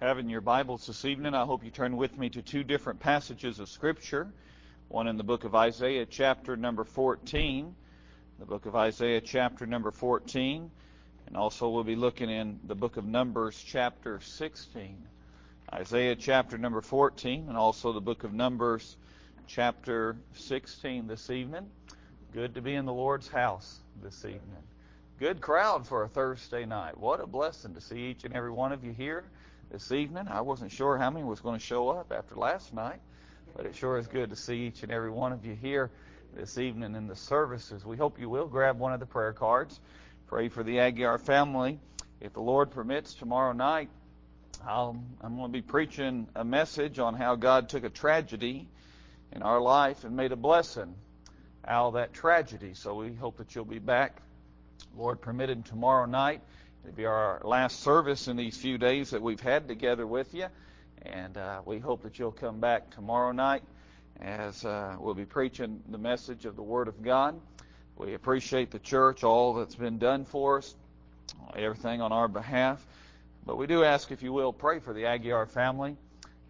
having your Bibles this evening, I hope you turn with me to two different passages of Scripture. One in the book of Isaiah, chapter number 14. The book of Isaiah, chapter number 14. And also we'll be looking in the book of Numbers, chapter 16. Isaiah, chapter number 14, and also the book of Numbers, chapter 16 this evening. Good to be in the Lord's house this evening. Good crowd for a Thursday night. What a blessing to see each and every one of you here this evening. I wasn't sure how many was going to show up after last night, but it sure is good to see each and every one of you here this evening in the services. We hope you will grab one of the prayer cards. Pray for the Aguiar family. If the Lord permits, tomorrow night um, i am going to be preaching a message on how God took a tragedy in our life and made a blessing out of that tragedy. So we hope that you'll be back, Lord permitted, tomorrow night. It'll be our last service in these few days that we've had together with you. And uh, we hope that you'll come back tomorrow night as uh, we'll be preaching the message of the Word of God. We appreciate the church, all that's been done for us, everything on our behalf. But we do ask, if you will, pray for the Aguiar family.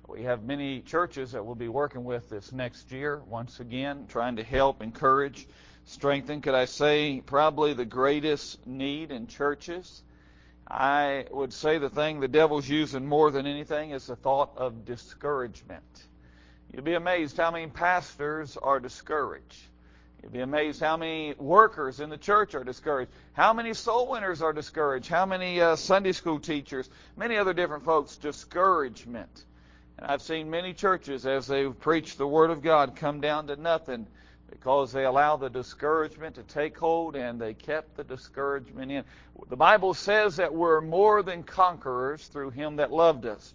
We have many churches that we'll be working with this next year, once again, trying to help, encourage, strengthen. Could I say, probably the greatest need in churches I would say the thing the devil's using more than anything is the thought of discouragement. You'd be amazed how many pastors are discouraged. You'd be amazed how many workers in the church are discouraged. How many soul winners are discouraged. How many uh, Sunday school teachers, many other different folks, discouragement. And I've seen many churches, as they've preached the Word of God, come down to nothing because they allowed the discouragement to take hold and they kept the discouragement in. The Bible says that we're more than conquerors through Him that loved us.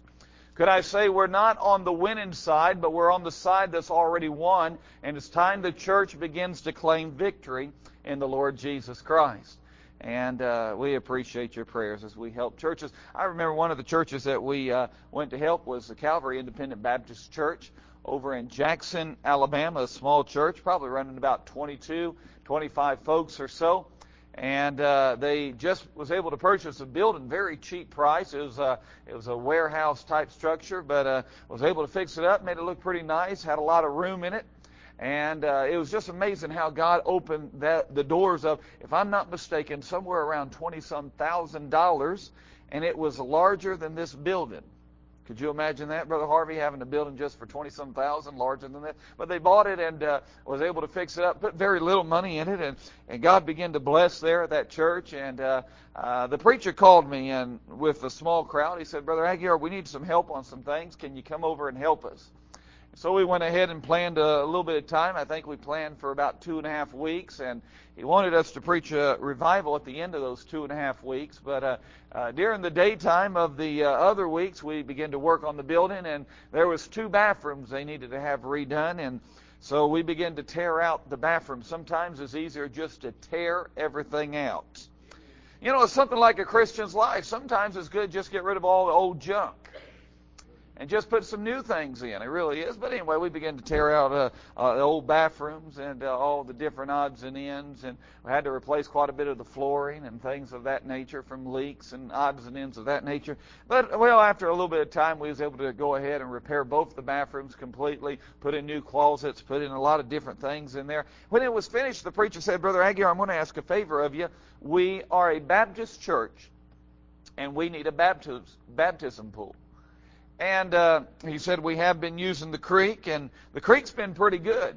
Could I say we're not on the winning side, but we're on the side that's already won, and it's time the church begins to claim victory in the Lord Jesus Christ. And uh, we appreciate your prayers as we help churches. I remember one of the churches that we uh, went to help was the Calvary Independent Baptist Church over in Jackson, Alabama, a small church, probably running about 22, 25 folks or so. And uh, they just was able to purchase a building very cheap price. It was a, it was a warehouse type structure, but uh, was able to fix it up, made it look pretty nice, had a lot of room in it. And uh, it was just amazing how God opened that, the doors of, if I'm not mistaken, somewhere around twenty some thousand dollars, and it was larger than this building. Could you imagine that, Brother Harvey, having a building just for twenty some thousand, larger than that? But they bought it and uh, was able to fix it up, put very little money in it, and and God began to bless there at that church. And uh, uh, the preacher called me and with a small crowd, he said, Brother Aguiar, we need some help on some things. Can you come over and help us? So we went ahead and planned a, little bit of time. I think we planned for about two and a half weeks, and he wanted us to preach a revival at the end of those two and a half weeks. But uh, uh, during the daytime of the uh, other weeks, we began to work on the building, and there was two bathrooms they needed to have redone, and so we began to tear out the bathrooms. Sometimes it's easier just to tear everything out. You know, it's something like a Christian's life. Sometimes it's good just get rid of all the old junk and just put some new things in. It really is. But anyway, we began to tear out uh, uh, the old bathrooms and uh, all the different odds and ends, and we had to replace quite a bit of the flooring and things of that nature from leaks and odds and ends of that nature. But well, after a little bit of time, we was able to go ahead and repair both the bathrooms completely, put in new closets, put in a lot of different things in there. When it was finished, the preacher said, "Brother Aguiar, I'm going to ask a favor of you. We are a Baptist church, and we need a baptism baptism pool." And uh, he said, We have been using the creek, and the creek's been pretty good,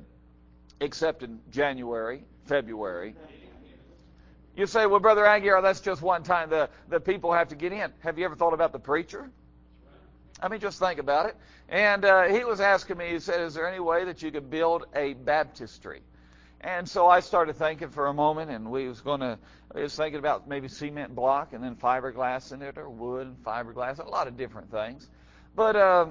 except in January, February. You say, Well, Brother Aguiar, that's just one time the, the people have to get in. Have you ever thought about the preacher? I mean, just think about it. And uh, he was asking me, he said, Is there any way that you could build a baptistry? And so I started thinking for a moment, and we was going to, I was thinking about maybe cement block and then fiberglass in it, or wood and fiberglass, a lot of different things. But uh,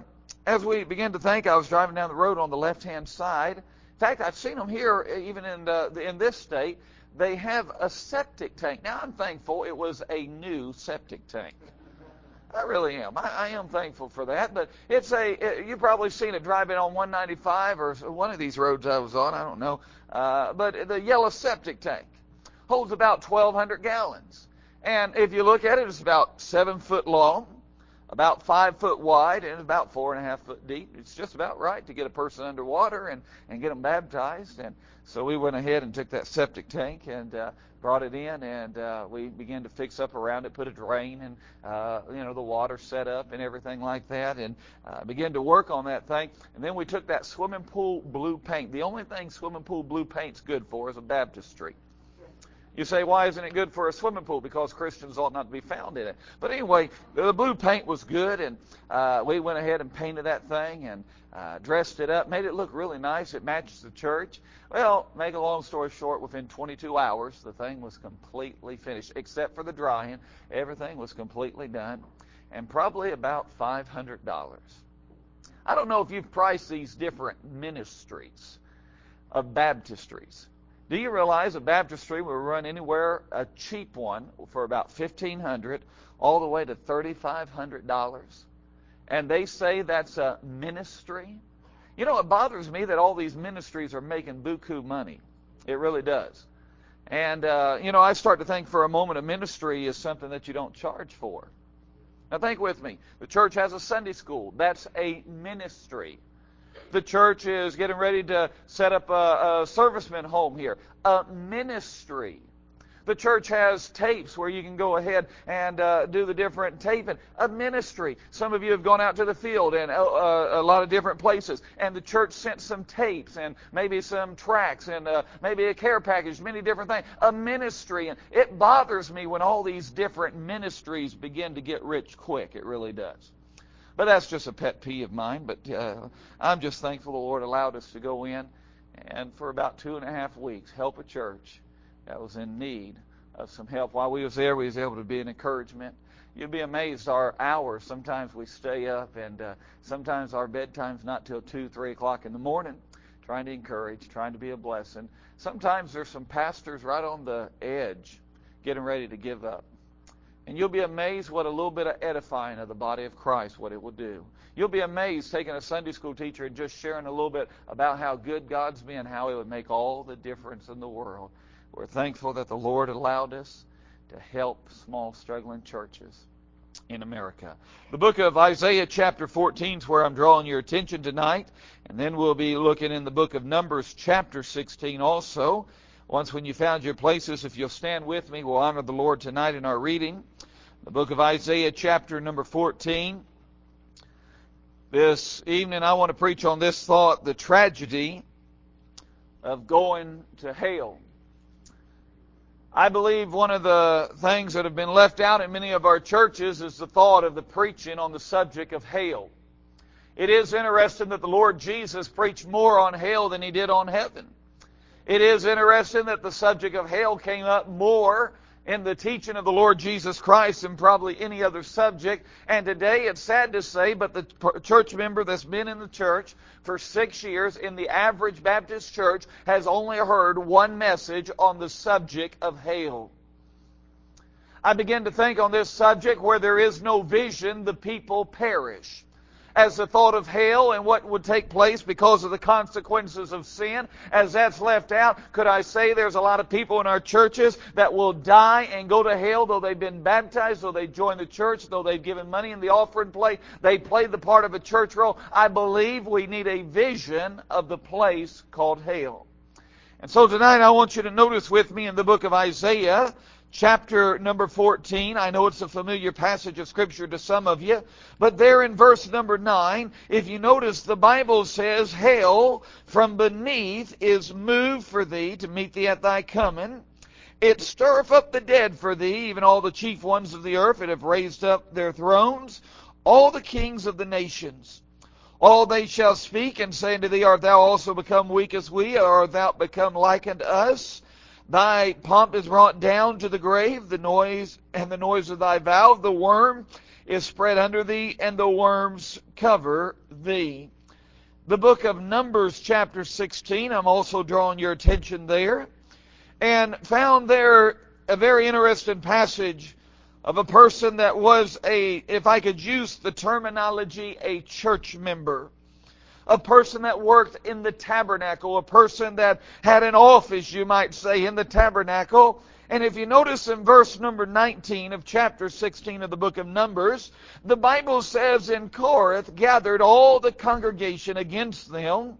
as we began to think, I was driving down the road on the left-hand side. In fact, I've seen them here, even in uh, in this state. They have a septic tank. Now, I'm thankful it was a new septic tank. I really am. I, I am thankful for that. But it's a it, you've probably seen it driving on 195 or one of these roads I was on. I don't know. Uh, but the yellow septic tank holds about 1,200 gallons, and if you look at it, it's about seven foot long about five foot wide and about four and a half foot deep. It's just about right to get a person underwater and, and get them baptized. And so we went ahead and took that septic tank and uh, brought it in, and uh, we began to fix up around it, put a drain and uh, you know the water set up and everything like that, and uh, began to work on that thing. And then we took that swimming pool blue paint. The only thing swimming pool blue paint's good for is a baptistry. You say, why isn't it good for a swimming pool? Because Christians ought not to be found in it. But anyway, the blue paint was good, and uh, we went ahead and painted that thing and uh, dressed it up, made it look really nice. It matches the church. Well, make a long story short, within 22 hours, the thing was completely finished, except for the drying. Everything was completely done, and probably about $500. I don't know if you've priced these different ministries of baptistries. Do you realize a baptistry will run anywhere a cheap one for about fifteen hundred, all the way to thirty five hundred dollars, and they say that's a ministry? You know, it bothers me that all these ministries are making buku money. It really does. And uh, you know, I start to think for a moment a ministry is something that you don't charge for. Now think with me. The church has a Sunday school. That's a ministry. The church is getting ready to set up a, a serviceman home here. A ministry. The church has tapes where you can go ahead and uh, do the different taping. A ministry. Some of you have gone out to the field and uh, uh, a lot of different places, and the church sent some tapes and maybe some tracks and uh, maybe a care package, many different things. A ministry, and it bothers me when all these different ministries begin to get rich quick. It really does. But that's just a pet peeve of mine. But uh, I'm just thankful the Lord allowed us to go in and for about two and a half weeks help a church that was in need of some help. While we was there, we was able to be an encouragement. You'd be amazed our hours. Sometimes we stay up, and uh, sometimes our bedtime's not till two, three o'clock in the morning, trying to encourage, trying to be a blessing. Sometimes there's some pastors right on the edge, getting ready to give up. And you'll be amazed what a little bit of edifying of the body of Christ, what it will do. You'll be amazed taking a Sunday school teacher and just sharing a little bit about how good God's been, how it would make all the difference in the world. We're thankful that the Lord allowed us to help small, struggling churches in America. The book of Isaiah, chapter 14, is where I'm drawing your attention tonight. And then we'll be looking in the book of Numbers, chapter 16 also. Once when you found your places, if you'll stand with me, we'll honor the Lord tonight in our reading. The book of Isaiah, chapter number 14. This evening I want to preach on this thought, the tragedy of going to hell. I believe one of the things that have been left out in many of our churches is the thought of the preaching on the subject of hell. It is interesting that the Lord Jesus preached more on hell than he did on heaven. It is interesting that the subject of hell came up more in the teaching of the Lord Jesus Christ than probably any other subject. And today it's sad to say, but the church member that's been in the church for six years in the average Baptist church has only heard one message on the subject of hell. I begin to think on this subject where there is no vision, the people perish as the thought of hell and what would take place because of the consequences of sin, as that's left out, could I say there's a lot of people in our churches that will die and go to hell though they've been baptized, though they joined the church, though they've given money in the offering plate, they played the part of a church role. I believe we need a vision of the place called hell. And so tonight I want you to notice with me in the book of Isaiah, chapter number 14. I know it's a familiar passage of Scripture to some of you, but there in verse number 9, if you notice, the Bible says, Hell from beneath is moved for thee to meet thee at thy coming. It stirreth up the dead for thee, even all the chief ones of the earth. It have raised up their thrones, all the kings of the nations. All they shall speak and say unto thee, Art thou also become weak as we, or art thou become like unto us? Thy pomp is brought down to the grave, the noise and the noise of thy vow, the worm is spread under thee, and the worms cover thee. The book of Numbers, chapter 16, I'm also drawing your attention there, and found there a very interesting passage of a person that was a, if I could use the terminology, a church member a person that worked in the tabernacle, a person that had an office, you might say, in the tabernacle. And if you notice in verse number 19 of chapter 16 of the book of Numbers, the Bible says, In Korath gathered all the congregation against them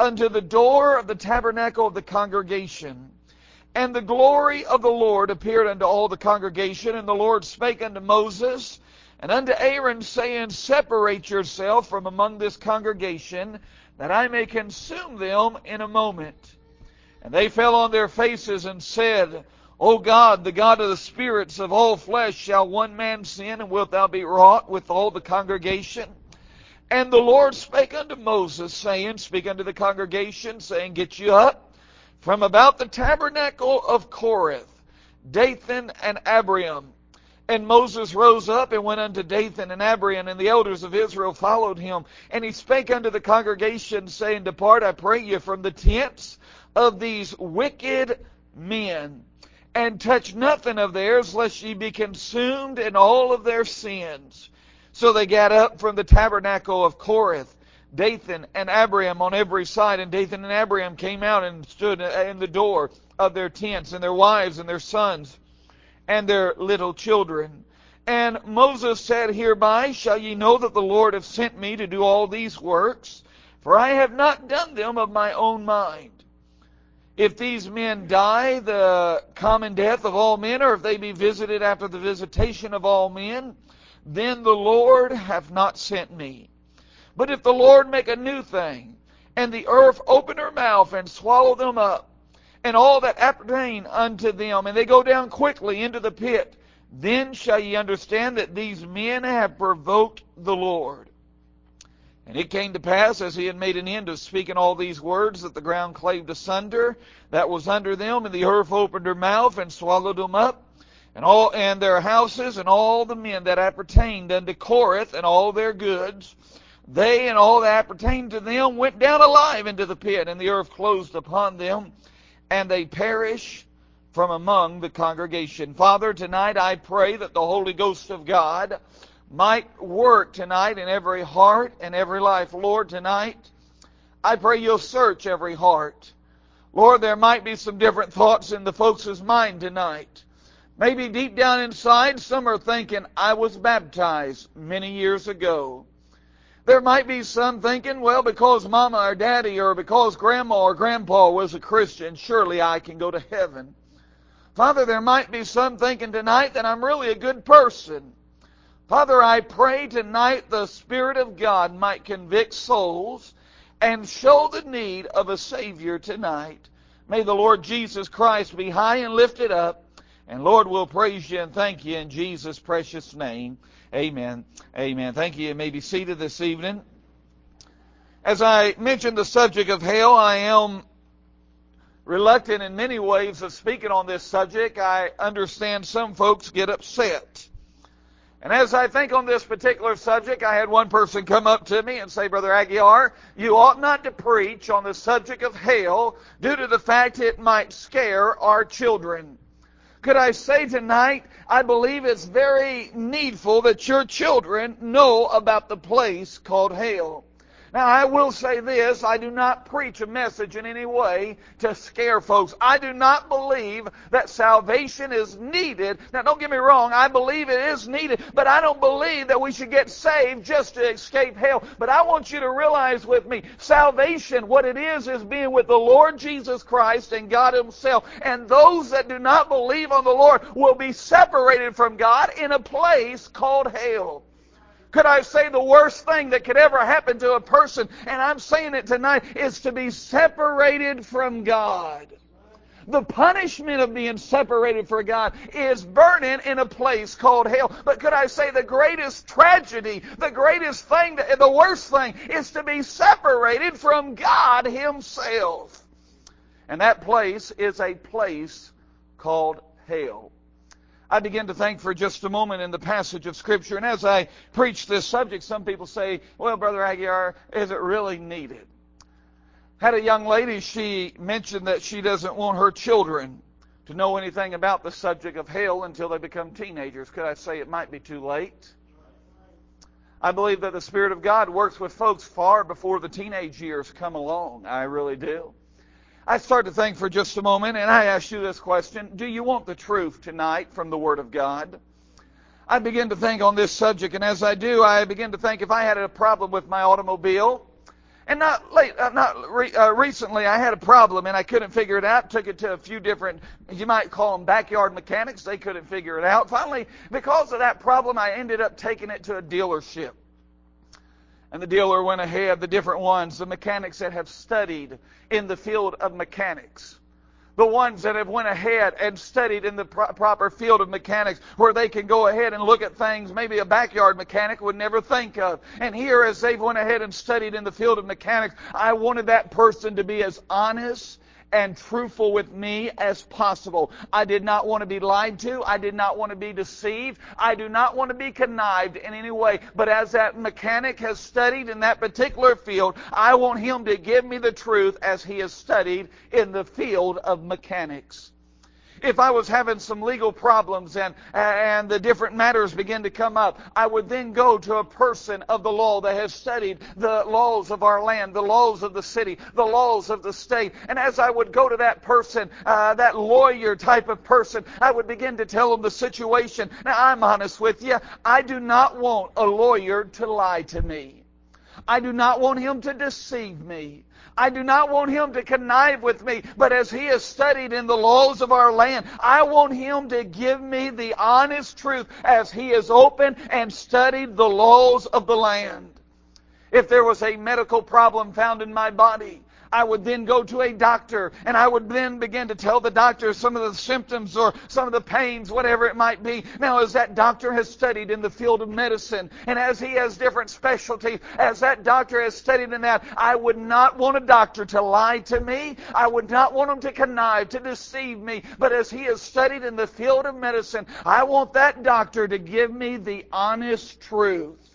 unto the door of the tabernacle of the congregation. And the glory of the Lord appeared unto all the congregation, and the Lord spake unto Moses and unto Aaron, saying, Separate yourself from among this congregation, that I may consume them in a moment. And they fell on their faces and said, O God, the God of the spirits of all flesh, shall one man sin, and wilt thou be wroth with all the congregation? And the Lord spake unto Moses, saying, Speak unto the congregation, saying, Get you up from about the tabernacle of Korath, Dathan and Abiram. And Moses rose up and went unto Dathan and Abiram, and the elders of Israel followed him. And he spake unto the congregation, saying, Depart, I pray you, from the tents of these wicked men and touch nothing of theirs, lest ye be consumed in all of their sins. So they got up from the tabernacle of Korath, Dathan and Abiram on every side, and Dathan and Abiram came out and stood in the door of their tents, and their wives and their sons and their little children. And Moses said, Hereby shall ye know that the Lord hath sent me to do all these works, for I have not done them of my own mind. If these men die the common death of all men, or if they be visited after the visitation of all men, then the Lord hath not sent me. But if the Lord make a new thing, and the earth open her mouth and swallow them up, and all that appertain unto them, and they go down quickly into the pit, then shall ye understand that these men have provoked the Lord. And it came to pass, as he had made an end of speaking all these words, that the ground claved asunder that was under them, and the earth opened her mouth and swallowed them up, and all and their houses, and all the men that appertained unto Korath, and all their goods. They and all that appertained to them went down alive into the pit, and the earth closed upon them, and they perish from among the congregation. Father, tonight I pray that the Holy Ghost of God might work tonight in every heart and every life. Lord, tonight, I pray you'll search every heart. Lord, there might be some different thoughts in the folks' mind tonight. Maybe deep down inside, some are thinking, I was baptized many years ago. There might be some thinking, well, because mama or daddy or because grandma or grandpa was a Christian, surely I can go to heaven. Father, there might be some thinking tonight that I'm really a good person. Father, I pray tonight the Spirit of God might convict souls and show the need of a Savior tonight. May the Lord Jesus Christ be high and lifted up. And Lord, we'll praise you and thank you in Jesus' precious name. Amen. Amen. Thank you. You may be seated this evening. As I mentioned the subject of hell, I am reluctant in many ways of speaking on this subject. I understand some folks get upset and as I think on this particular subject, I had one person come up to me and say, Brother Aguiar, you ought not to preach on the subject of hell due to the fact it might scare our children. Could I say tonight, I believe it's very needful that your children know about the place called hell. Now, I will say this I do not preach a message in any way to scare folks. I do not believe that salvation is needed. Now, don't get me wrong, I believe it is needed, but I don't believe that we should get saved just to escape hell. But I want you to realize with me salvation, what it is, is being with the Lord Jesus Christ and God Himself. And those that do not believe on the Lord will be separated from God in a place called hell. Could I say the worst thing that could ever happen to a person, and I'm saying it tonight, is to be separated from God. The punishment of being separated from God is burning in a place called hell. But could I say the greatest tragedy, the greatest thing, the worst thing is to be separated from God Himself. And that place is a place called hell. I begin to think for just a moment in the passage of Scripture. And as I preach this subject, some people say, well, Brother Aguiar, is it really needed? Had a young lady, she mentioned that she doesn't want her children to know anything about the subject of hell until they become teenagers. Could I say it might be too late? I believe that the Spirit of God works with folks far before the teenage years come along. I really do. I start to think for just a moment, and I ask you this question Do you want the truth tonight from the Word of God? I begin to think on this subject, and as I do, I begin to think if I had a problem with my automobile, and not late, uh, not re, uh, recently, I had a problem and I couldn't figure it out. Took it to a few different, you might call them backyard mechanics. They couldn't figure it out. Finally, because of that problem, I ended up taking it to a dealership. And the dealer went ahead, the different ones, the mechanics that have studied in the field of mechanics. The ones that have went ahead and studied in the pro- proper field of mechanics where they can go ahead and look at things maybe a backyard mechanic would never think of. And here as they've went ahead and studied in the field of mechanics i wanted that person to be as honest and truthful with me as possible. I did not want to be lied to. I did not want to be deceived. I do not want to be connived in any way. But as that mechanic has studied in that particular field, I want him to give me the truth as he has studied in the field of mechanics if I was having some legal problems and, and the different matters begin to come up, I would then go to a person of the law that has studied the laws of our land, the laws of the city, the laws of the state. And as I would go to that person, uh, that lawyer type of person, I would begin to tell them the situation. Now, I'm honest with you. I do not want a lawyer to lie to me. I do not want him to deceive me. I do not want him to connive with me, but as he has studied in the laws of our land, I want him to give me the honest truth as he has opened and studied the laws of the land. If there was a medical problem found in my body, I would then go to a doctor and I would then begin to tell the doctor some of the symptoms or some of the pains, whatever it might be. Now, as that doctor has studied in the field of medicine and as he has different specialties, as that doctor has studied in that, I would not want a doctor to lie to me. I would not want him to connive, to deceive me. But as he has studied in the field of medicine, I want that doctor to give me the honest truth.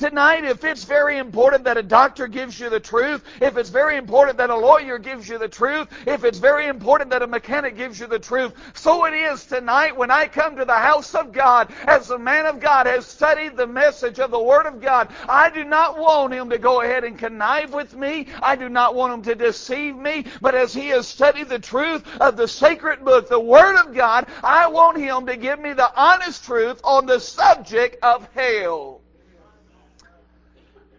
Tonight, if it's very important that a doctor gives you the truth, if it's very important that a lawyer gives you the truth, if it's very important that a mechanic gives you the truth, so it is tonight when I come to the house of God as the man of God has studied the message of the Word of God. I do not want him to go ahead and connive with me. I do not want him to deceive me. But as he has studied the truth of the sacred book, the Word of God, I want him to give me the honest truth on the subject of hell.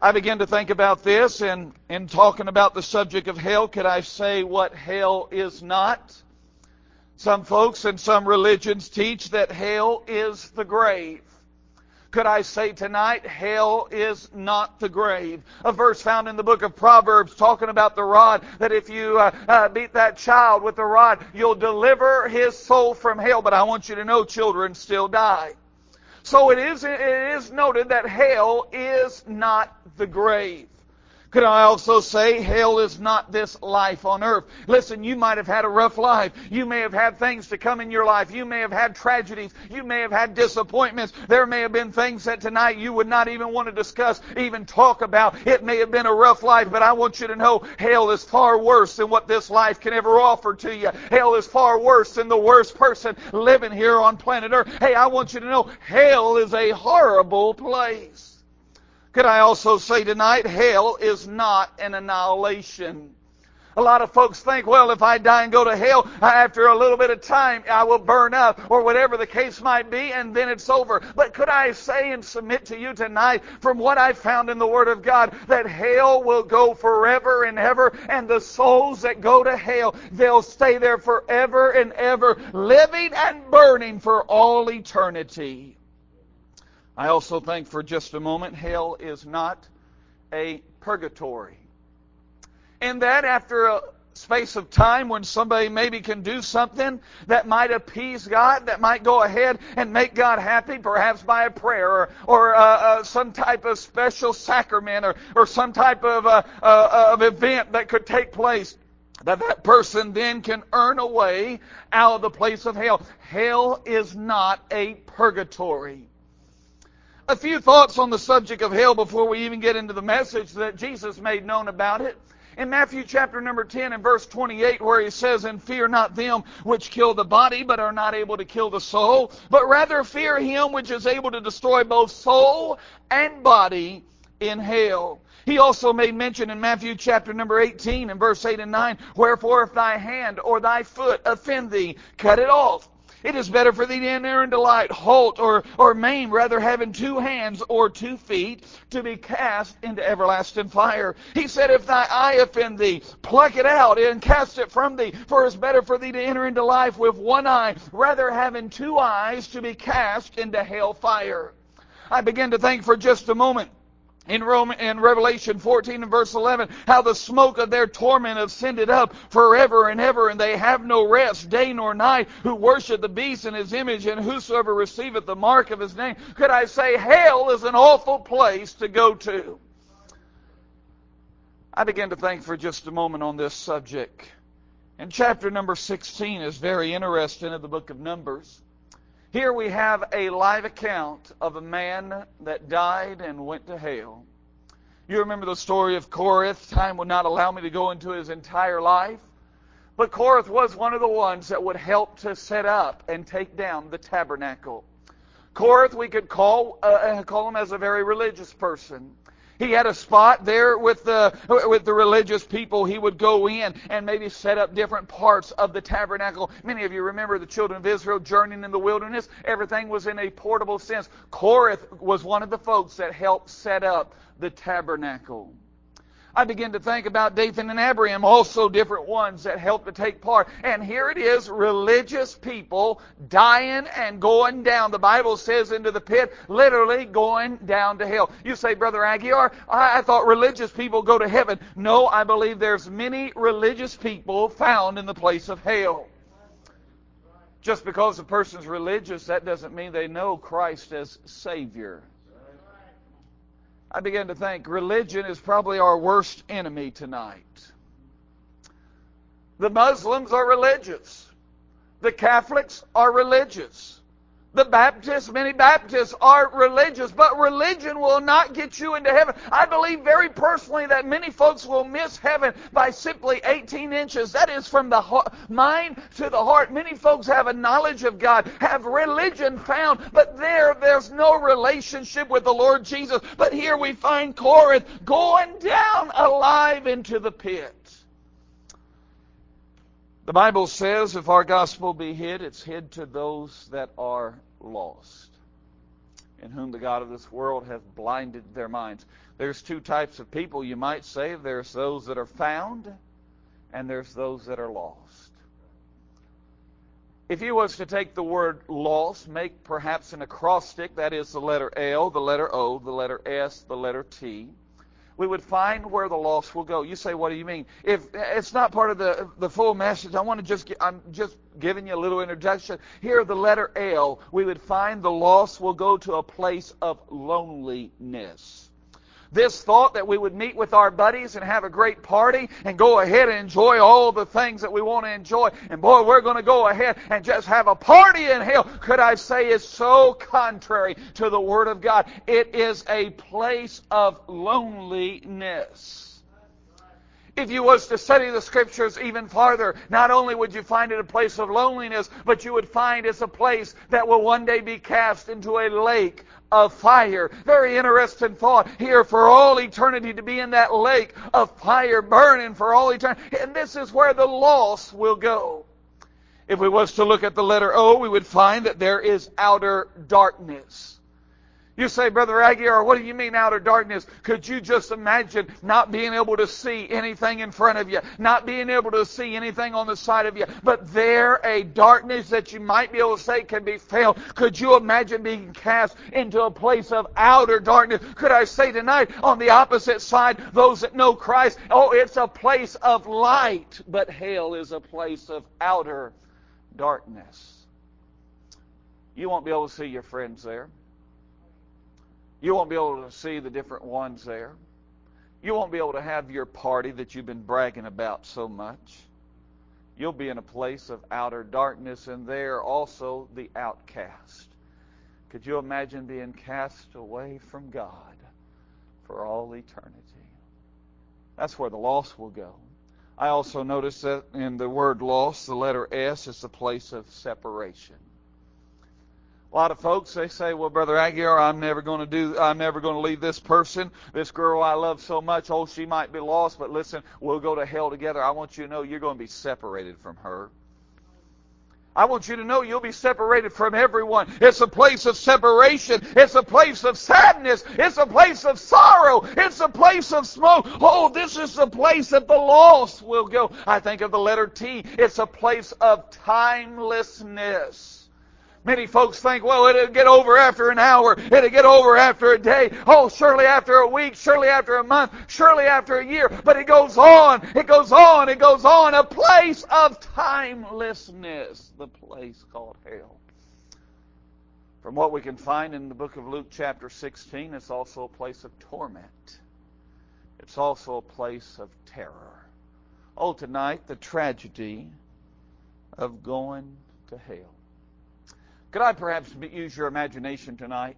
I began to think about this, and in talking about the subject of hell, could I say what hell is not? Some folks and some religions teach that hell is the grave. Could I say tonight, hell is not the grave? A verse found in the book of Proverbs talking about the rod, that if you uh, uh, beat that child with the rod, you'll deliver his soul from hell. But I want you to know children still die. So it is, it is noted that hell is not the grave. Could I also say hell is not this life on earth? Listen, you might have had a rough life. You may have had things to come in your life. You may have had tragedies. You may have had disappointments. There may have been things that tonight you would not even want to discuss, even talk about. It may have been a rough life, but I want you to know hell is far worse than what this life can ever offer to you. Hell is far worse than the worst person living here on planet earth. Hey, I want you to know hell is a horrible place. Could I also say tonight, hell is not an annihilation. A lot of folks think, well, if I die and go to hell, after a little bit of time, I will burn up, or whatever the case might be, and then it's over. But could I say and submit to you tonight, from what I found in the Word of God, that hell will go forever and ever, and the souls that go to hell, they'll stay there forever and ever, living and burning for all eternity. I also think for just a moment, hell is not a purgatory. And that after a space of time when somebody maybe can do something that might appease God, that might go ahead and make God happy, perhaps by a prayer or, or uh, uh, some type of special sacrament or, or some type of, uh, uh of event that could take place that that person then can earn a way out of the place of hell. Hell is not a purgatory. A few thoughts on the subject of hell before we even get into the message that Jesus made known about it. In Matthew chapter number 10 and verse 28 where he says, And fear not them which kill the body, but are not able to kill the soul, but rather fear him which is able to destroy both soul and body in hell. He also made mention in Matthew chapter number 18 and verse 8 and 9, Wherefore if thy hand or thy foot offend thee, cut it off. It is better for thee to enter into light, halt, or, or maim, rather having two hands or two feet, to be cast into everlasting fire. He said, If thy eye offend thee, pluck it out and cast it from thee. For it is better for thee to enter into life with one eye, rather having two eyes, to be cast into hell fire. I begin to think for just a moment in, Rome, in Revelation 14 and verse 11, how the smoke of their torment ascended up forever and ever, and they have no rest day nor night, who worship the beast in his image, and whosoever receiveth the mark of his name. Could I say, hell is an awful place to go to? I begin to think for just a moment on this subject. And chapter number 16 is very interesting in the book of Numbers. Here we have a live account of a man that died and went to hell. You remember the story of Koreth. Time would not allow me to go into his entire life. But Koreth was one of the ones that would help to set up and take down the tabernacle. Koreth, we could call, uh, call him as a very religious person. He had a spot there with the, with the religious people. He would go in and maybe set up different parts of the tabernacle. Many of you remember the children of Israel journeying in the wilderness. Everything was in a portable sense. Koreth was one of the folks that helped set up the tabernacle. I begin to think about Dathan and Abiram, also different ones that helped to take part. And here it is, religious people dying and going down. The Bible says into the pit, literally going down to hell. You say, Brother Aguiar, I, I thought religious people go to heaven. No, I believe there's many religious people found in the place of hell. Just because a person's religious, that doesn't mean they know Christ as Savior. I began to think religion is probably our worst enemy tonight. The Muslims are religious. The Catholics are religious. The Baptists, many Baptists are religious, but religion will not get you into heaven. I believe very personally that many folks will miss heaven by simply 18 inches. That is from the heart, mind to the heart. Many folks have a knowledge of God, have religion found, but there, there's no relationship with the Lord Jesus. But here we find Corinth going down alive into the pit. The Bible says if our gospel be hid, it's hid to those that are lost, in whom the God of this world hath blinded their minds. There's two types of people, you might say. There's those that are found, and there's those that are lost. If you was to take the word lost, make perhaps an acrostic, that is the letter L, the letter O, the letter S, the letter T, we would find where the lost will go. You say, what do you mean? If it's not part of the the full message, I want to just I'm just giving you a little introduction. Here, the letter L, we would find the lost will go to a place of loneliness. This thought that we would meet with our buddies and have a great party and go ahead and enjoy all the things that we want to enjoy. And boy, we're going to go ahead and just have a party in hell. Could I say is so contrary to the Word of God? It is a place of loneliness. If you was to study the scriptures even farther, not only would you find it a place of loneliness, but you would find it's a place that will one day be cast into a lake of fire. Very interesting thought here for all eternity to be in that lake of fire burning for all eternity. And this is where the lost will go. If we was to look at the letter O, we would find that there is outer darkness. You say, Brother Aguiar, what do you mean outer darkness? Could you just imagine not being able to see anything in front of you, not being able to see anything on the side of you, but there a darkness that you might be able to say can be felt? Could you imagine being cast into a place of outer darkness? Could I say tonight, on the opposite side, those that know Christ, oh, it's a place of light, but hell is a place of outer darkness. You won't be able to see your friends there. You won't be able to see the different ones there. You won't be able to have your party that you've been bragging about so much. You'll be in a place of outer darkness, and there also the outcast. Could you imagine being cast away from God for all eternity? That's where the lost will go. I also notice that in the word lost, the letter S is the place of separation. A lot of folks they say, "Well, brother Aguiar, I'm never going to do. I'm never going to leave this person, this girl I love so much. Oh, she might be lost, but listen, we'll go to hell together. I want you to know you're going to be separated from her." I want you to know you'll be separated from everyone. It's a place of separation. It's a place of sadness. It's a place of sorrow. It's a place of smoke. Oh, this is the place that the lost will go. I think of the letter T. It's a place of timelessness. Many folks think, well, it'll get over after an hour. It'll get over after a day. Oh, surely after a week. Surely after a month. Surely after a year. But it goes on. It goes on. It goes on. A place of timelessness. The place called hell. From what we can find in the book of Luke chapter 16, it's also a place of torment. It's also a place of terror. Oh, tonight, the tragedy of going to hell. Could I perhaps use your imagination tonight?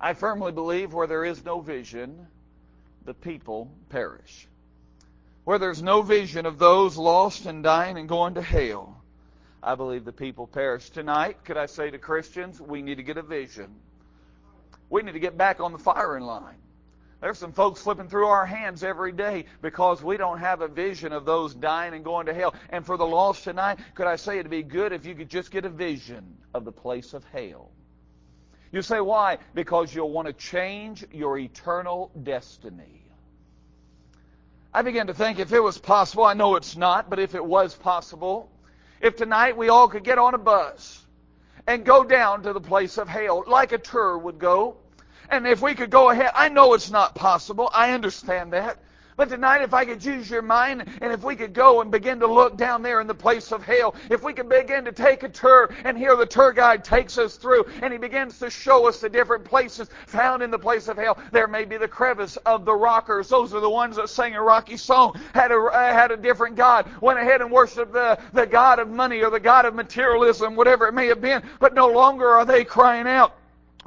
I firmly believe where there is no vision, the people perish. Where there's no vision of those lost and dying and going to hell, I believe the people perish. Tonight, could I say to Christians, we need to get a vision. We need to get back on the firing line. There's some folks slipping through our hands every day because we don't have a vision of those dying and going to hell. And for the lost tonight, could I say it'd be good if you could just get a vision of the place of hell? You say, why? Because you'll want to change your eternal destiny. I began to think if it was possible, I know it's not, but if it was possible, if tonight we all could get on a bus and go down to the place of hell like a tour would go, and if we could go ahead, I know it's not possible. I understand that. But tonight, if I could use your mind, and if we could go and begin to look down there in the place of hell, if we could begin to take a tour, and here the tour guide takes us through, and he begins to show us the different places found in the place of hell. There may be the crevice of the rockers. Those are the ones that sang a rocky song, had a, uh, had a different God, went ahead and worshiped the, the God of money or the God of materialism, whatever it may have been, but no longer are they crying out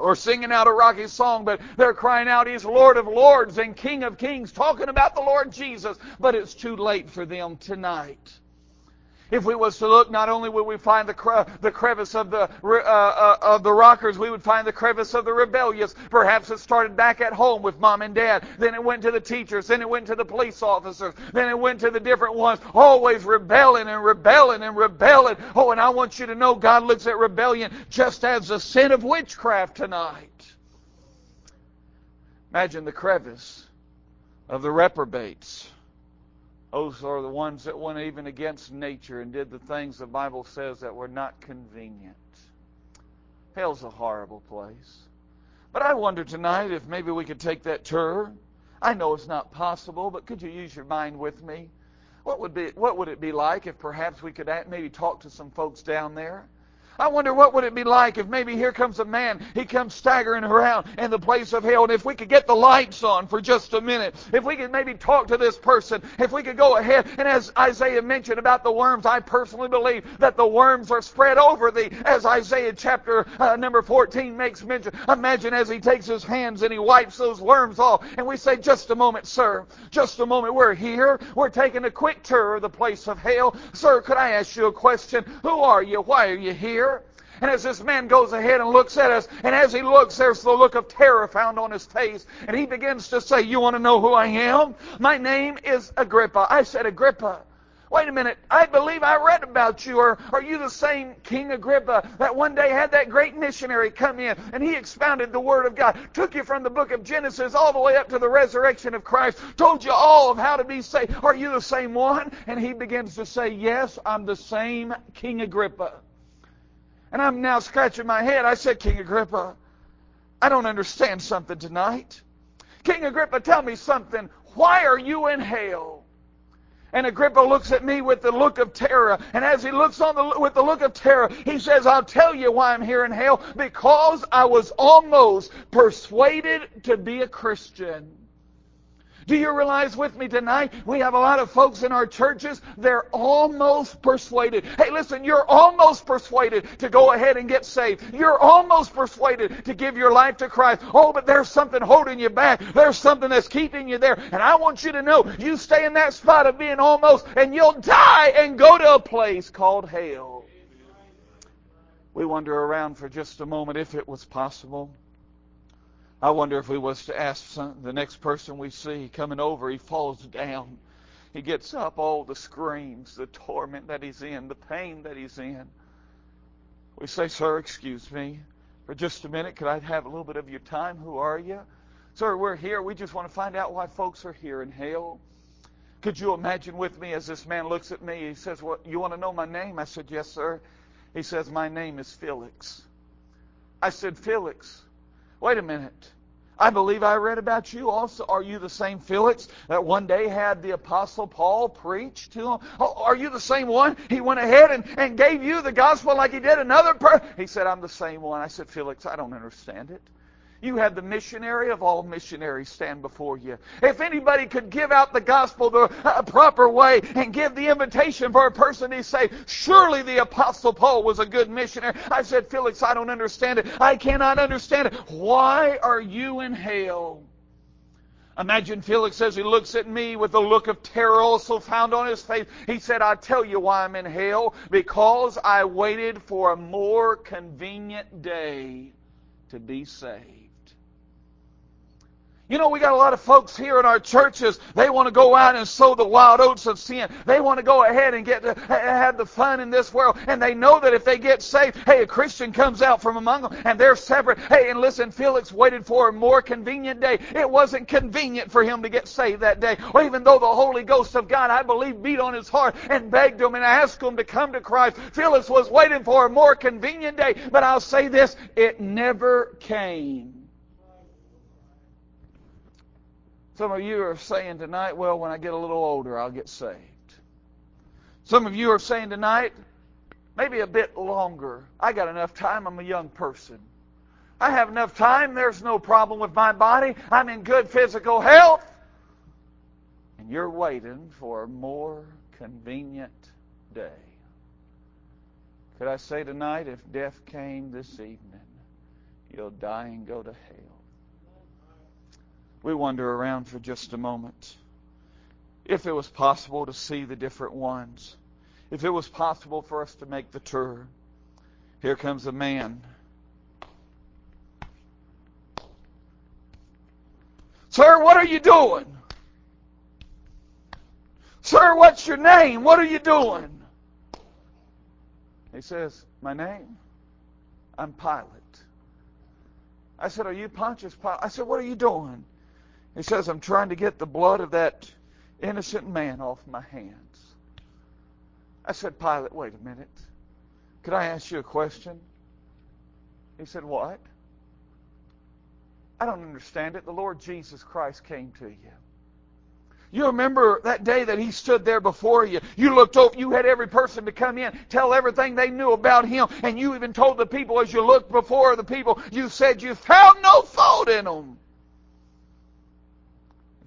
or singing out a rocky song, but they're crying out, He's Lord of Lords and King of Kings, talking about the Lord Jesus. But it's too late for them tonight. If we was to look, not only would we find the, cre- the crevice of the, uh, uh, of the rockers, we would find the crevice of the rebellious. Perhaps it started back at home with mom and dad. Then it went to the teachers. Then it went to the police officers. Then it went to the different ones, always rebelling and rebelling and rebelling. Oh, and I want you to know God looks at rebellion just as a sin of witchcraft tonight. Imagine the crevice of the reprobates those are the ones that went even against nature and did the things the Bible says that were not convenient. Hell's a horrible place. But I wonder tonight if maybe we could take that tour. I know it's not possible, but could you use your mind with me? What would be what would it be like if perhaps we could maybe talk to some folks down there? I wonder what would it be like if maybe here comes a man, he comes staggering around in the place of hell, and if we could get the lights on for just a minute, if we could maybe talk to this person, if we could go ahead, and as Isaiah mentioned about the worms, I personally believe that the worms are spread over thee, as Isaiah chapter uh, number 14 makes mention. Imagine as he takes his hands and he wipes those worms off, and we say, just a moment, sir, just a moment, we're here, we're taking a quick tour of the place of hell. Sir, could I ask you a question? Who are you? Why are you here? And as this man goes ahead and looks at us, and as he looks, there's the look of terror found on his face. And he begins to say, You want to know who I am? My name is Agrippa. I said, Agrippa. Wait a minute. I believe I read about you. Or are you the same King Agrippa that one day had that great missionary come in and he expounded the Word of God, took you from the book of Genesis all the way up to the resurrection of Christ, told you all of how to be saved? Are you the same one? And he begins to say, Yes, I'm the same King Agrippa. And I'm now scratching my head. I said, King Agrippa, I don't understand something tonight. King Agrippa, tell me something. Why are you in hell? And Agrippa looks at me with the look of terror. And as he looks on the, with the look of terror, he says, I'll tell you why I'm here in hell. Because I was almost persuaded to be a Christian. Do you realize with me tonight, we have a lot of folks in our churches, they're almost persuaded. Hey, listen, you're almost persuaded to go ahead and get saved. You're almost persuaded to give your life to Christ. Oh, but there's something holding you back. There's something that's keeping you there. And I want you to know, you stay in that spot of being almost, and you'll die and go to a place called hell. We wander around for just a moment if it was possible. I wonder if we was to ask some, the next person we see coming over, he falls down. He gets up, all the screams, the torment that he's in, the pain that he's in. We say, Sir, excuse me. For just a minute, could I have a little bit of your time? Who are you? Sir, we're here. We just want to find out why folks are here in hell. Could you imagine with me as this man looks at me? He says, Well, you want to know my name? I said, Yes, sir. He says, My name is Felix. I said, Felix, wait a minute. I believe I read about you also. Are you the same Felix that one day had the Apostle Paul preach to him? Oh, are you the same one? He went ahead and, and gave you the gospel like he did another person. He said, I'm the same one. I said, Felix, I don't understand it. You had the missionary of all missionaries stand before you. If anybody could give out the gospel the uh, proper way and give the invitation for a person to say, surely the apostle Paul was a good missionary. I said, Felix, I don't understand it. I cannot understand it. Why are you in hell? Imagine Felix as he looks at me with a look of terror also found on his face. He said, I tell you why I'm in hell. Because I waited for a more convenient day to be saved. You know, we got a lot of folks here in our churches. They want to go out and sow the wild oats of sin. They want to go ahead and get to have the fun in this world. And they know that if they get saved, hey, a Christian comes out from among them and they're separate. Hey, and listen, Felix waited for a more convenient day. It wasn't convenient for him to get saved that day. Or even though the Holy Ghost of God, I believe, beat on his heart and begged him and asked him to come to Christ. Felix was waiting for a more convenient day. But I'll say this, it never came. Some of you are saying tonight, well, when I get a little older, I'll get saved. Some of you are saying tonight, maybe a bit longer. I got enough time. I'm a young person. I have enough time. There's no problem with my body. I'm in good physical health. And you're waiting for a more convenient day. Could I say tonight, if death came this evening, you'll die and go to hell we wander around for just a moment. If it was possible to see the different ones, if it was possible for us to make the tour, here comes a man. Sir, what are you doing? Sir, what's your name? What are you doing? He says, My name? I'm Pilate. I said, Are you Pontius Pilate? I said, What are you doing? He says, I'm trying to get the blood of that innocent man off my hands. I said, Pilate, wait a minute. Could I ask you a question? He said, What? I don't understand it. The Lord Jesus Christ came to you. You remember that day that he stood there before you. You looked over, you had every person to come in, tell everything they knew about him, and you even told the people as you looked before the people, you said you found no fault in them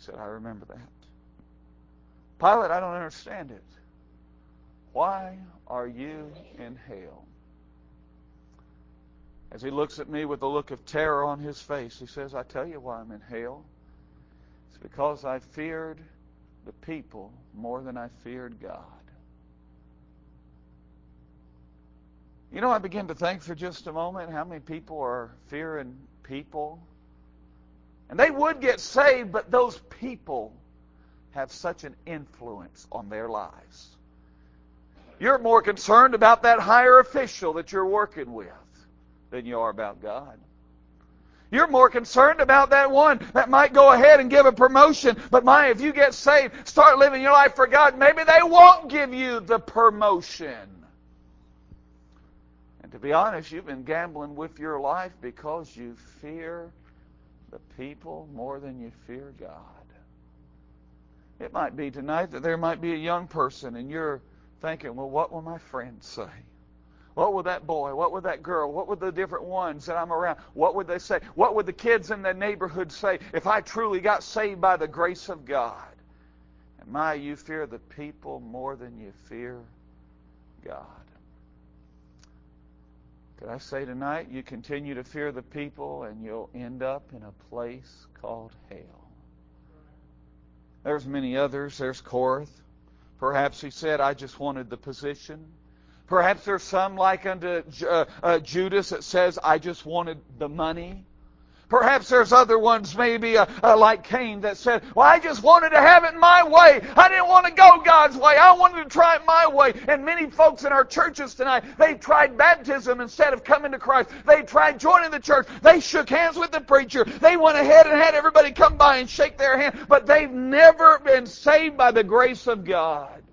said, I remember that. Pilate, I don't understand it. Why are you in hell? As he looks at me with a look of terror on his face, he says, I tell you why I'm in hell. It's because I feared the people more than I feared God. You know, I begin to think for just a moment how many people are fearing people and they would get saved, but those people have such an influence on their lives. You're more concerned about that higher official that you're working with than you are about God. You're more concerned about that one that might go ahead and give a promotion. But my, if you get saved, start living your life for God, maybe they won't give you the promotion. And to be honest, you've been gambling with your life because you fear the people more than you fear God. It might be tonight that there might be a young person and you're thinking, well, what will my friends say? What would that boy, what would that girl, what would the different ones that I'm around, what would they say? What would the kids in the neighborhood say if I truly got saved by the grace of God? And my, you fear the people more than you fear God. Could I say tonight, you continue to fear the people and you'll end up in a place called hell. There's many others. There's Korah. Perhaps he said, I just wanted the position. Perhaps there's some like unto uh, uh, Judas that says, I just wanted the money. Perhaps there's other ones, maybe uh, uh, like Cain, that said, Well, I just wanted to have it my way. I didn't want to go God's way. I wanted to try it my way. And many folks in our churches tonight, they tried baptism instead of coming to Christ. They tried joining the church. They shook hands with the preacher. They went ahead and had everybody come by and shake their hand. But they've never been saved by the grace of God.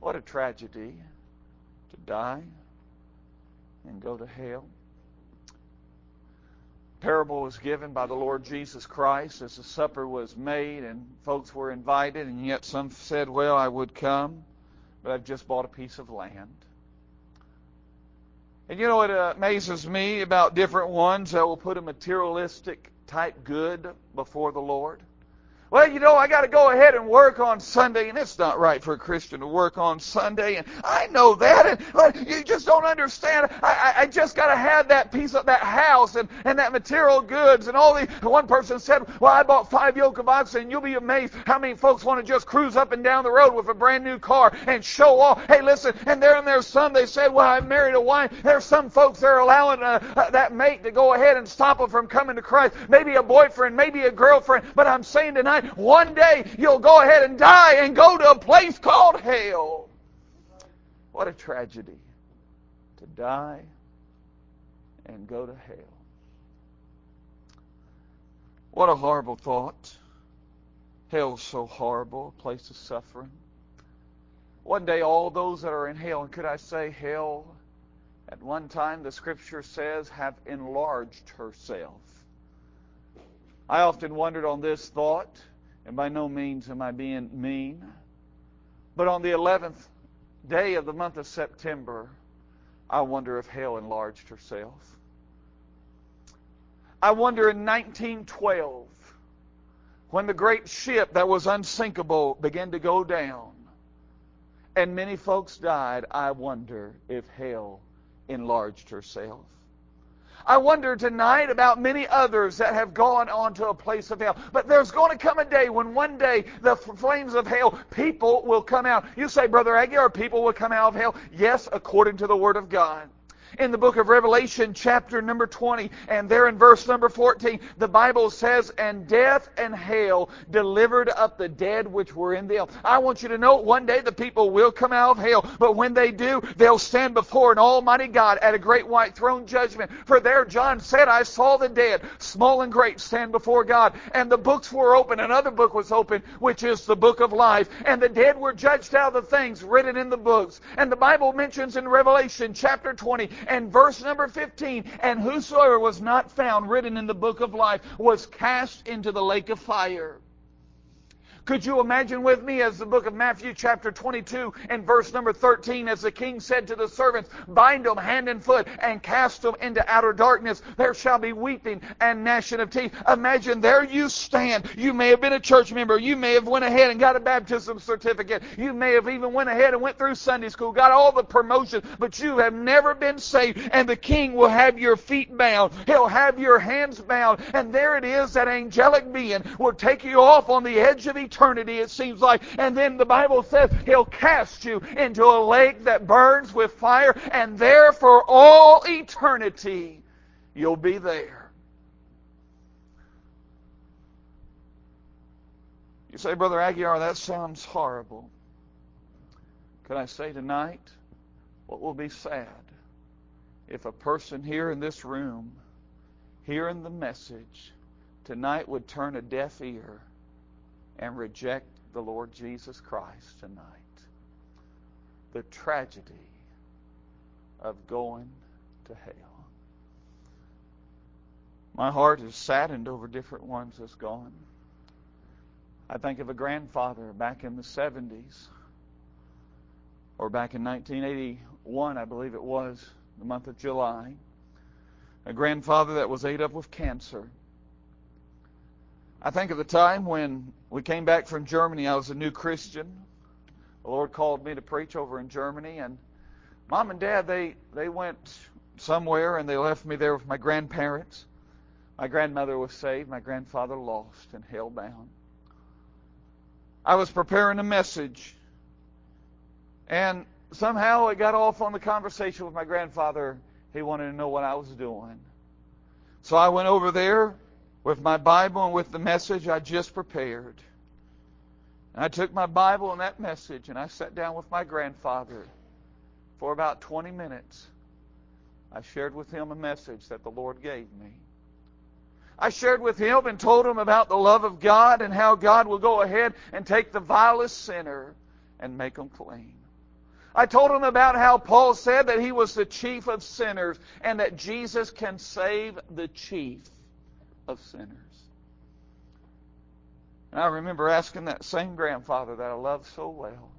What a tragedy to die and go to hell parable was given by the Lord Jesus Christ as the supper was made and folks were invited, and yet some said, Well, I would come, but I've just bought a piece of land. And you know what amazes me about different ones that will put a materialistic type good before the Lord? Well, you know, I got to go ahead and work on Sunday, and it's not right for a Christian to work on Sunday, and I know that, and but you just don't understand. I, I, I just got to have that piece of that house and, and that material goods and all the. One person said, "Well, I bought five yoke of oxen, and you'll be amazed how many folks want to just cruise up and down the road with a brand new car and show off." Hey, listen, and there and there's some they said, "Well, I married a wife." There's some folks that are allowing uh, uh, that mate to go ahead and stop them from coming to Christ. Maybe a boyfriend, maybe a girlfriend, but I'm saying tonight one day you'll go ahead and die and go to a place called hell. What a tragedy to die and go to hell. What a horrible thought. Hell's so horrible, a place of suffering. One day, all those that are in hell, and could I say hell, at one time the scripture says, have enlarged herself. I often wondered on this thought, and by no means am I being mean. But on the 11th day of the month of September, I wonder if hell enlarged herself. I wonder in 1912, when the great ship that was unsinkable began to go down, and many folks died, I wonder if hell enlarged herself. I wonder tonight about many others that have gone on to a place of hell. But there's going to come a day when one day the flames of hell, people will come out. You say, Brother Aguiar, people will come out of hell? Yes, according to the Word of God in the book of Revelation, chapter number 20, and there in verse number 14, the Bible says, And death and hell delivered up the dead which were in the hell. I want you to know one day the people will come out of hell, but when they do, they'll stand before an almighty God at a great white throne judgment. For there John said, I saw the dead, small and great, stand before God. And the books were open, another book was open, which is the book of life. And the dead were judged out of the things written in the books. And the Bible mentions in Revelation chapter 20, and verse number 15, and whosoever was not found written in the book of life was cast into the lake of fire. Could you imagine with me as the book of Matthew chapter 22 and verse number 13 as the king said to the servants, bind them hand and foot and cast them into outer darkness. There shall be weeping and gnashing of teeth. Imagine there you stand. You may have been a church member. You may have went ahead and got a baptism certificate. You may have even went ahead and went through Sunday school, got all the promotion, but you have never been saved. And the king will have your feet bound. He'll have your hands bound. And there it is, that angelic being will take you off on the edge of eternity eternity, it seems like. And then the Bible says He'll cast you into a lake that burns with fire, and there for all eternity you'll be there. You say, Brother Aguiar, that sounds horrible. Can I say tonight what will be sad if a person here in this room, hearing the message, tonight would turn a deaf ear and reject the Lord Jesus Christ tonight. The tragedy of going to hell. My heart is saddened over different ones that's gone. I think of a grandfather back in the 70s, or back in 1981, I believe it was, the month of July. A grandfather that was ate up with cancer. I think of the time when we came back from Germany. I was a new Christian. The Lord called me to preach over in Germany, and mom and dad they they went somewhere and they left me there with my grandparents. My grandmother was saved. My grandfather lost and hell bound. I was preparing a message, and somehow it got off on the conversation with my grandfather. He wanted to know what I was doing. So I went over there with my Bible and with the message I just prepared. And I took my Bible and that message and I sat down with my grandfather for about 20 minutes. I shared with him a message that the Lord gave me. I shared with him and told him about the love of God and how God will go ahead and take the vilest sinner and make them clean. I told him about how Paul said that he was the chief of sinners and that Jesus can save the chief of sinners. And I remember asking that same grandfather that I loved so well.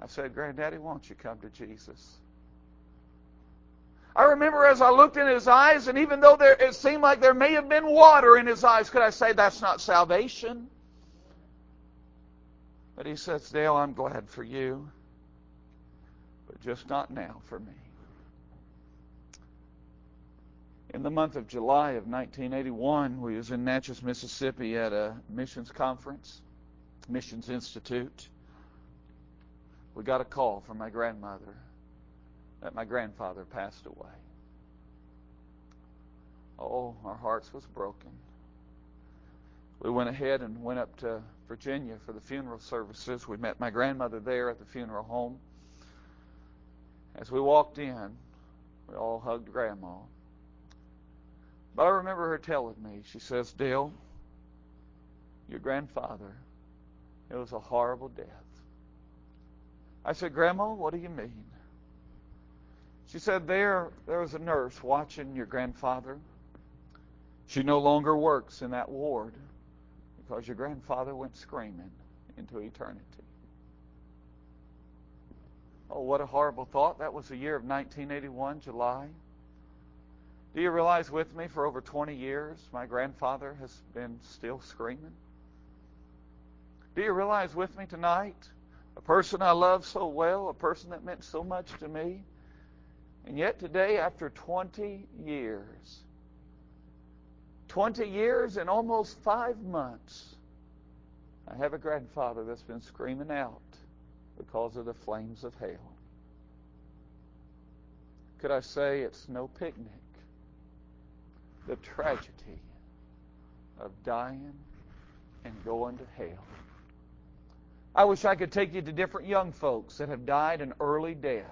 I said, Granddaddy, won't you come to Jesus? I remember as I looked in his eyes, and even though there, it seemed like there may have been water in his eyes, could I say that's not salvation? But he says, Dale, I'm glad for you, but just not now for me. In the month of July of 1981, we was in Natchez, Mississippi at a missions conference, Missions Institute. We got a call from my grandmother that my grandfather passed away. Oh, our hearts was broken. We went ahead and went up to Virginia for the funeral services. We met my grandmother there at the funeral home. As we walked in, we all hugged Grandma. But I remember her telling me, she says, Dale, your grandfather, it was a horrible death. I said, Grandma, what do you mean? She said, There there was a nurse watching your grandfather. She no longer works in that ward because your grandfather went screaming into eternity. Oh, what a horrible thought. That was the year of 1981, July. Do you realize with me for over 20 years my grandfather has been still screaming? Do you realize with me tonight a person I love so well, a person that meant so much to me, and yet today, after 20 years, 20 years and almost five months, I have a grandfather that's been screaming out because of the flames of hell. Could I say it's no picnic? The tragedy of dying and going to hell. I wish I could take you to different young folks that have died an early death.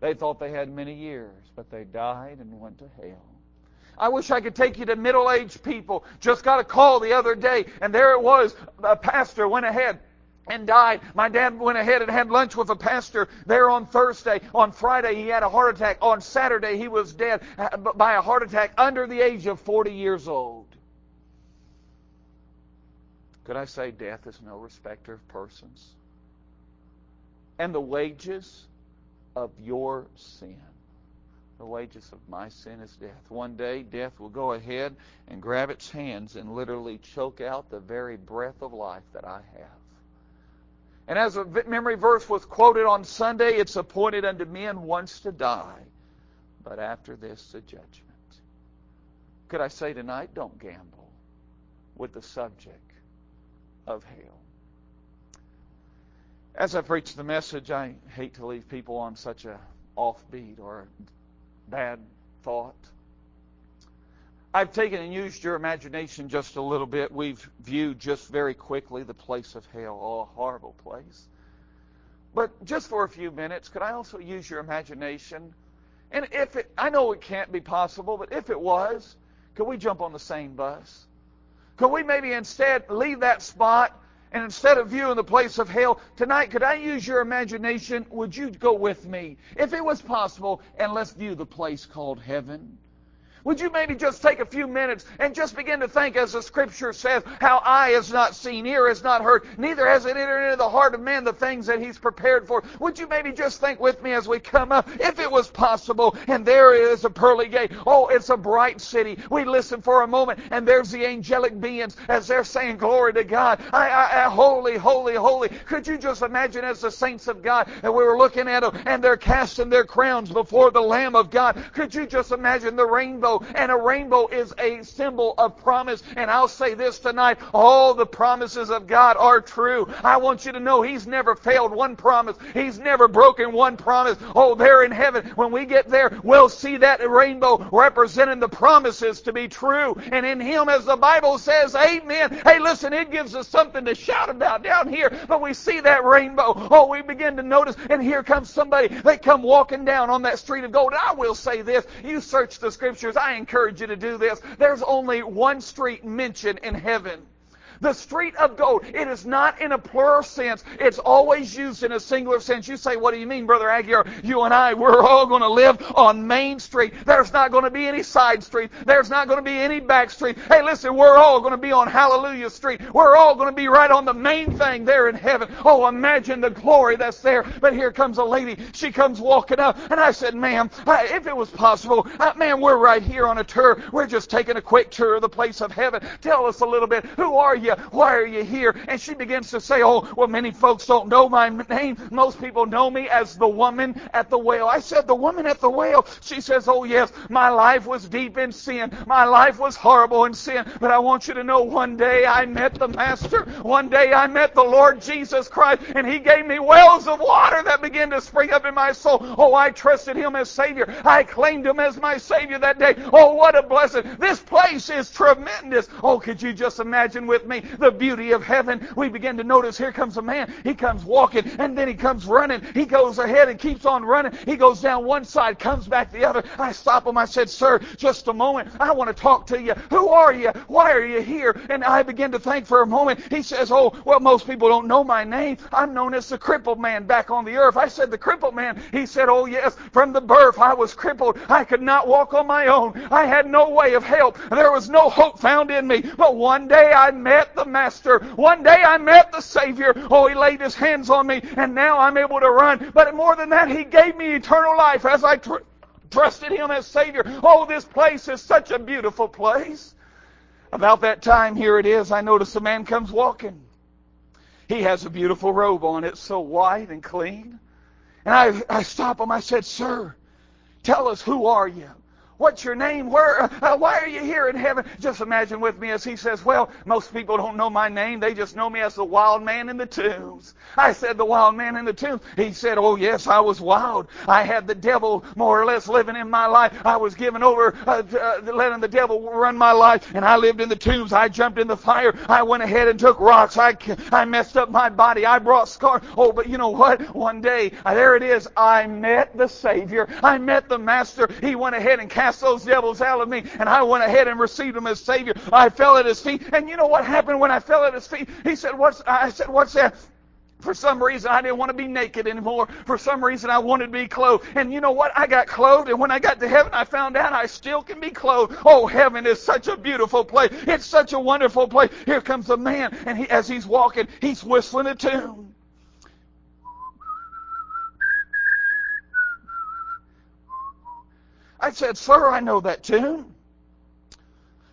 They thought they had many years, but they died and went to hell. I wish I could take you to middle aged people. Just got a call the other day, and there it was. A pastor went ahead and died. My dad went ahead and had lunch with a pastor there on Thursday. On Friday, he had a heart attack. On Saturday, he was dead uh, by a heart attack under the age of 40 years old. Could I say death is no respecter of persons? And the wages of your sin. The wages of my sin is death. One day, death will go ahead and grab its hands and literally choke out the very breath of life that I have. And as a memory verse was quoted on Sunday, it's appointed unto men once to die, but after this, the judgment. Could I say tonight, don't gamble with the subject of hell. As I preach the message, I hate to leave people on such a offbeat or bad thought. I've taken and used your imagination just a little bit. We've viewed just very quickly the place of hell. Oh, a horrible place. But just for a few minutes, could I also use your imagination? And if it, I know it can't be possible, but if it was, could we jump on the same bus? Could we maybe instead leave that spot and instead of viewing the place of hell, tonight, could I use your imagination? Would you go with me, if it was possible, and let's view the place called heaven? Would you maybe just take a few minutes and just begin to think, as the Scripture says, how eye has not seen, ear has not heard, neither has it entered into the heart of man the things that He's prepared for? Would you maybe just think with me as we come up, if it was possible, and there is a pearly gate. Oh, it's a bright city. We listen for a moment, and there's the angelic beings as they're saying, Glory to God. I, I, I, holy, holy, holy. Could you just imagine as the saints of God, and we were looking at them, and they're casting their crowns before the Lamb of God. Could you just imagine the rainbow and a rainbow is a symbol of promise. And I'll say this tonight, all the promises of God are true. I want you to know He's never failed one promise. He's never broken one promise. Oh, there in heaven, when we get there, we'll see that rainbow representing the promises to be true. And in Him, as the Bible says, Amen. Hey, listen, it gives us something to shout about down here, but we see that rainbow. Oh, we begin to notice, and here comes somebody. They come walking down on that street of gold. And I will say this, you search the scriptures, I encourage you to do this. There's only one street mentioned in heaven. The street of gold, it is not in a plural sense. It's always used in a singular sense. You say, what do you mean, Brother Aguiar? You and I, we're all going to live on Main Street. There's not going to be any side street. There's not going to be any back street. Hey, listen, we're all going to be on Hallelujah Street. We're all going to be right on the main thing there in heaven. Oh, imagine the glory that's there. But here comes a lady. She comes walking up. And I said, ma'am, if it was possible, ma'am, we're right here on a tour. We're just taking a quick tour of the place of heaven. Tell us a little bit. Who are you? You? Why are you here? And she begins to say, Oh, well, many folks don't know my name. Most people know me as the woman at the well. I said, The woman at the well. She says, Oh, yes, my life was deep in sin. My life was horrible in sin. But I want you to know one day I met the Master. One day I met the Lord Jesus Christ, and He gave me wells of water that began to spring up in my soul. Oh, I trusted Him as Savior. I claimed Him as my Savior that day. Oh, what a blessing. This place is tremendous. Oh, could you just imagine with me the beauty of heaven, we begin to notice here comes a man. He comes walking and then he comes running. He goes ahead and keeps on running. He goes down one side, comes back the other. I stop him. I said, Sir, just a moment. I want to talk to you. Who are you? Why are you here? And I begin to think for a moment. He says, Oh, well, most people don't know my name. I'm known as the crippled man back on the earth. I said, The crippled man. He said, Oh, yes, from the birth I was crippled. I could not walk on my own. I had no way of help. There was no hope found in me. But one day I met the Master. One day I met the Savior. Oh, He laid His hands on me, and now I'm able to run. But more than that, He gave me eternal life as I tr- trusted Him as Savior. Oh, this place is such a beautiful place. About that time, here it is, I notice a man comes walking. He has a beautiful robe on. It's so white and clean. And I, I stop him. I said, Sir, tell us who are you? What's your name? Where? Uh, why are you here in heaven? Just imagine with me as he says, Well, most people don't know my name. They just know me as the wild man in the tombs. I said, The wild man in the tombs. He said, Oh, yes, I was wild. I had the devil more or less living in my life. I was given over, uh, uh, letting the devil run my life, and I lived in the tombs. I jumped in the fire. I went ahead and took rocks. I, I messed up my body. I brought scars. Oh, but you know what? One day, uh, there it is. I met the Savior. I met the Master. He went ahead and cast cast those devils out of me. And I went ahead and received him as Savior. I fell at his feet. And you know what happened when I fell at his feet? He said, What's I said, What's that? For some reason, I didn't want to be naked anymore. For some reason, I wanted to be clothed. And you know what? I got clothed, and when I got to heaven, I found out I still can be clothed. Oh, heaven is such a beautiful place. It's such a wonderful place. Here comes a man, and he, as he's walking, he's whistling a tune. I said, Sir, I know that tune.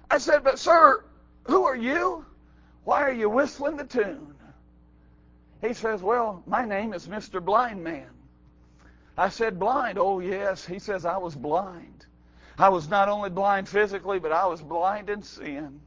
I said, But, sir, who are you? Why are you whistling the tune? He says, Well, my name is Mr. Blind Man. I said, Blind? Oh, yes. He says, I was blind. I was not only blind physically, but I was blind in sin.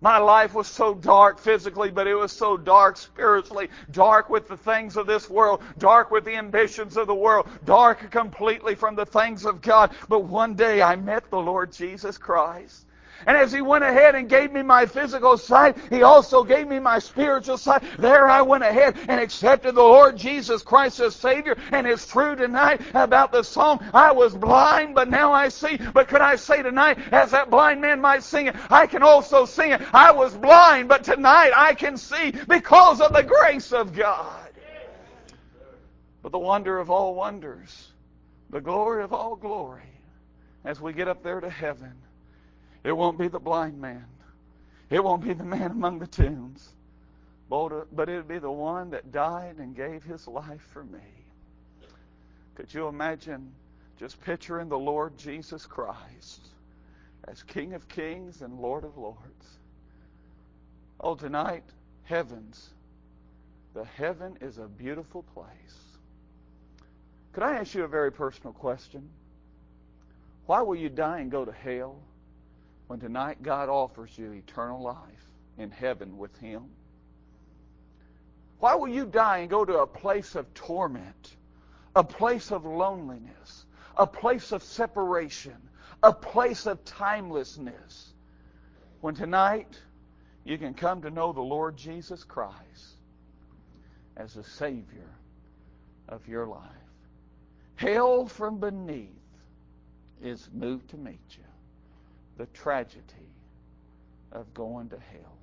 My life was so dark physically, but it was so dark spiritually, dark with the things of this world, dark with the ambitions of the world, dark completely from the things of God. But one day I met the Lord Jesus Christ. And as he went ahead and gave me my physical sight, he also gave me my spiritual sight. There I went ahead and accepted the Lord Jesus Christ as Savior. And it's true tonight about the song, I was blind, but now I see. But could I say tonight, as that blind man might sing it, I can also sing it. I was blind, but tonight I can see because of the grace of God. But the wonder of all wonders, the glory of all glory, as we get up there to heaven, it won't be the blind man. It won't be the man among the tombs. But it'll be the one that died and gave his life for me. Could you imagine just picturing the Lord Jesus Christ as King of Kings and Lord of Lords? Oh, tonight, heavens. The heaven is a beautiful place. Could I ask you a very personal question? Why will you die and go to hell? When tonight God offers you eternal life in heaven with Him? Why will you die and go to a place of torment, a place of loneliness, a place of separation, a place of timelessness, when tonight you can come to know the Lord Jesus Christ as the Savior of your life? Hell from beneath is moved to meet you. The tragedy of going to hell.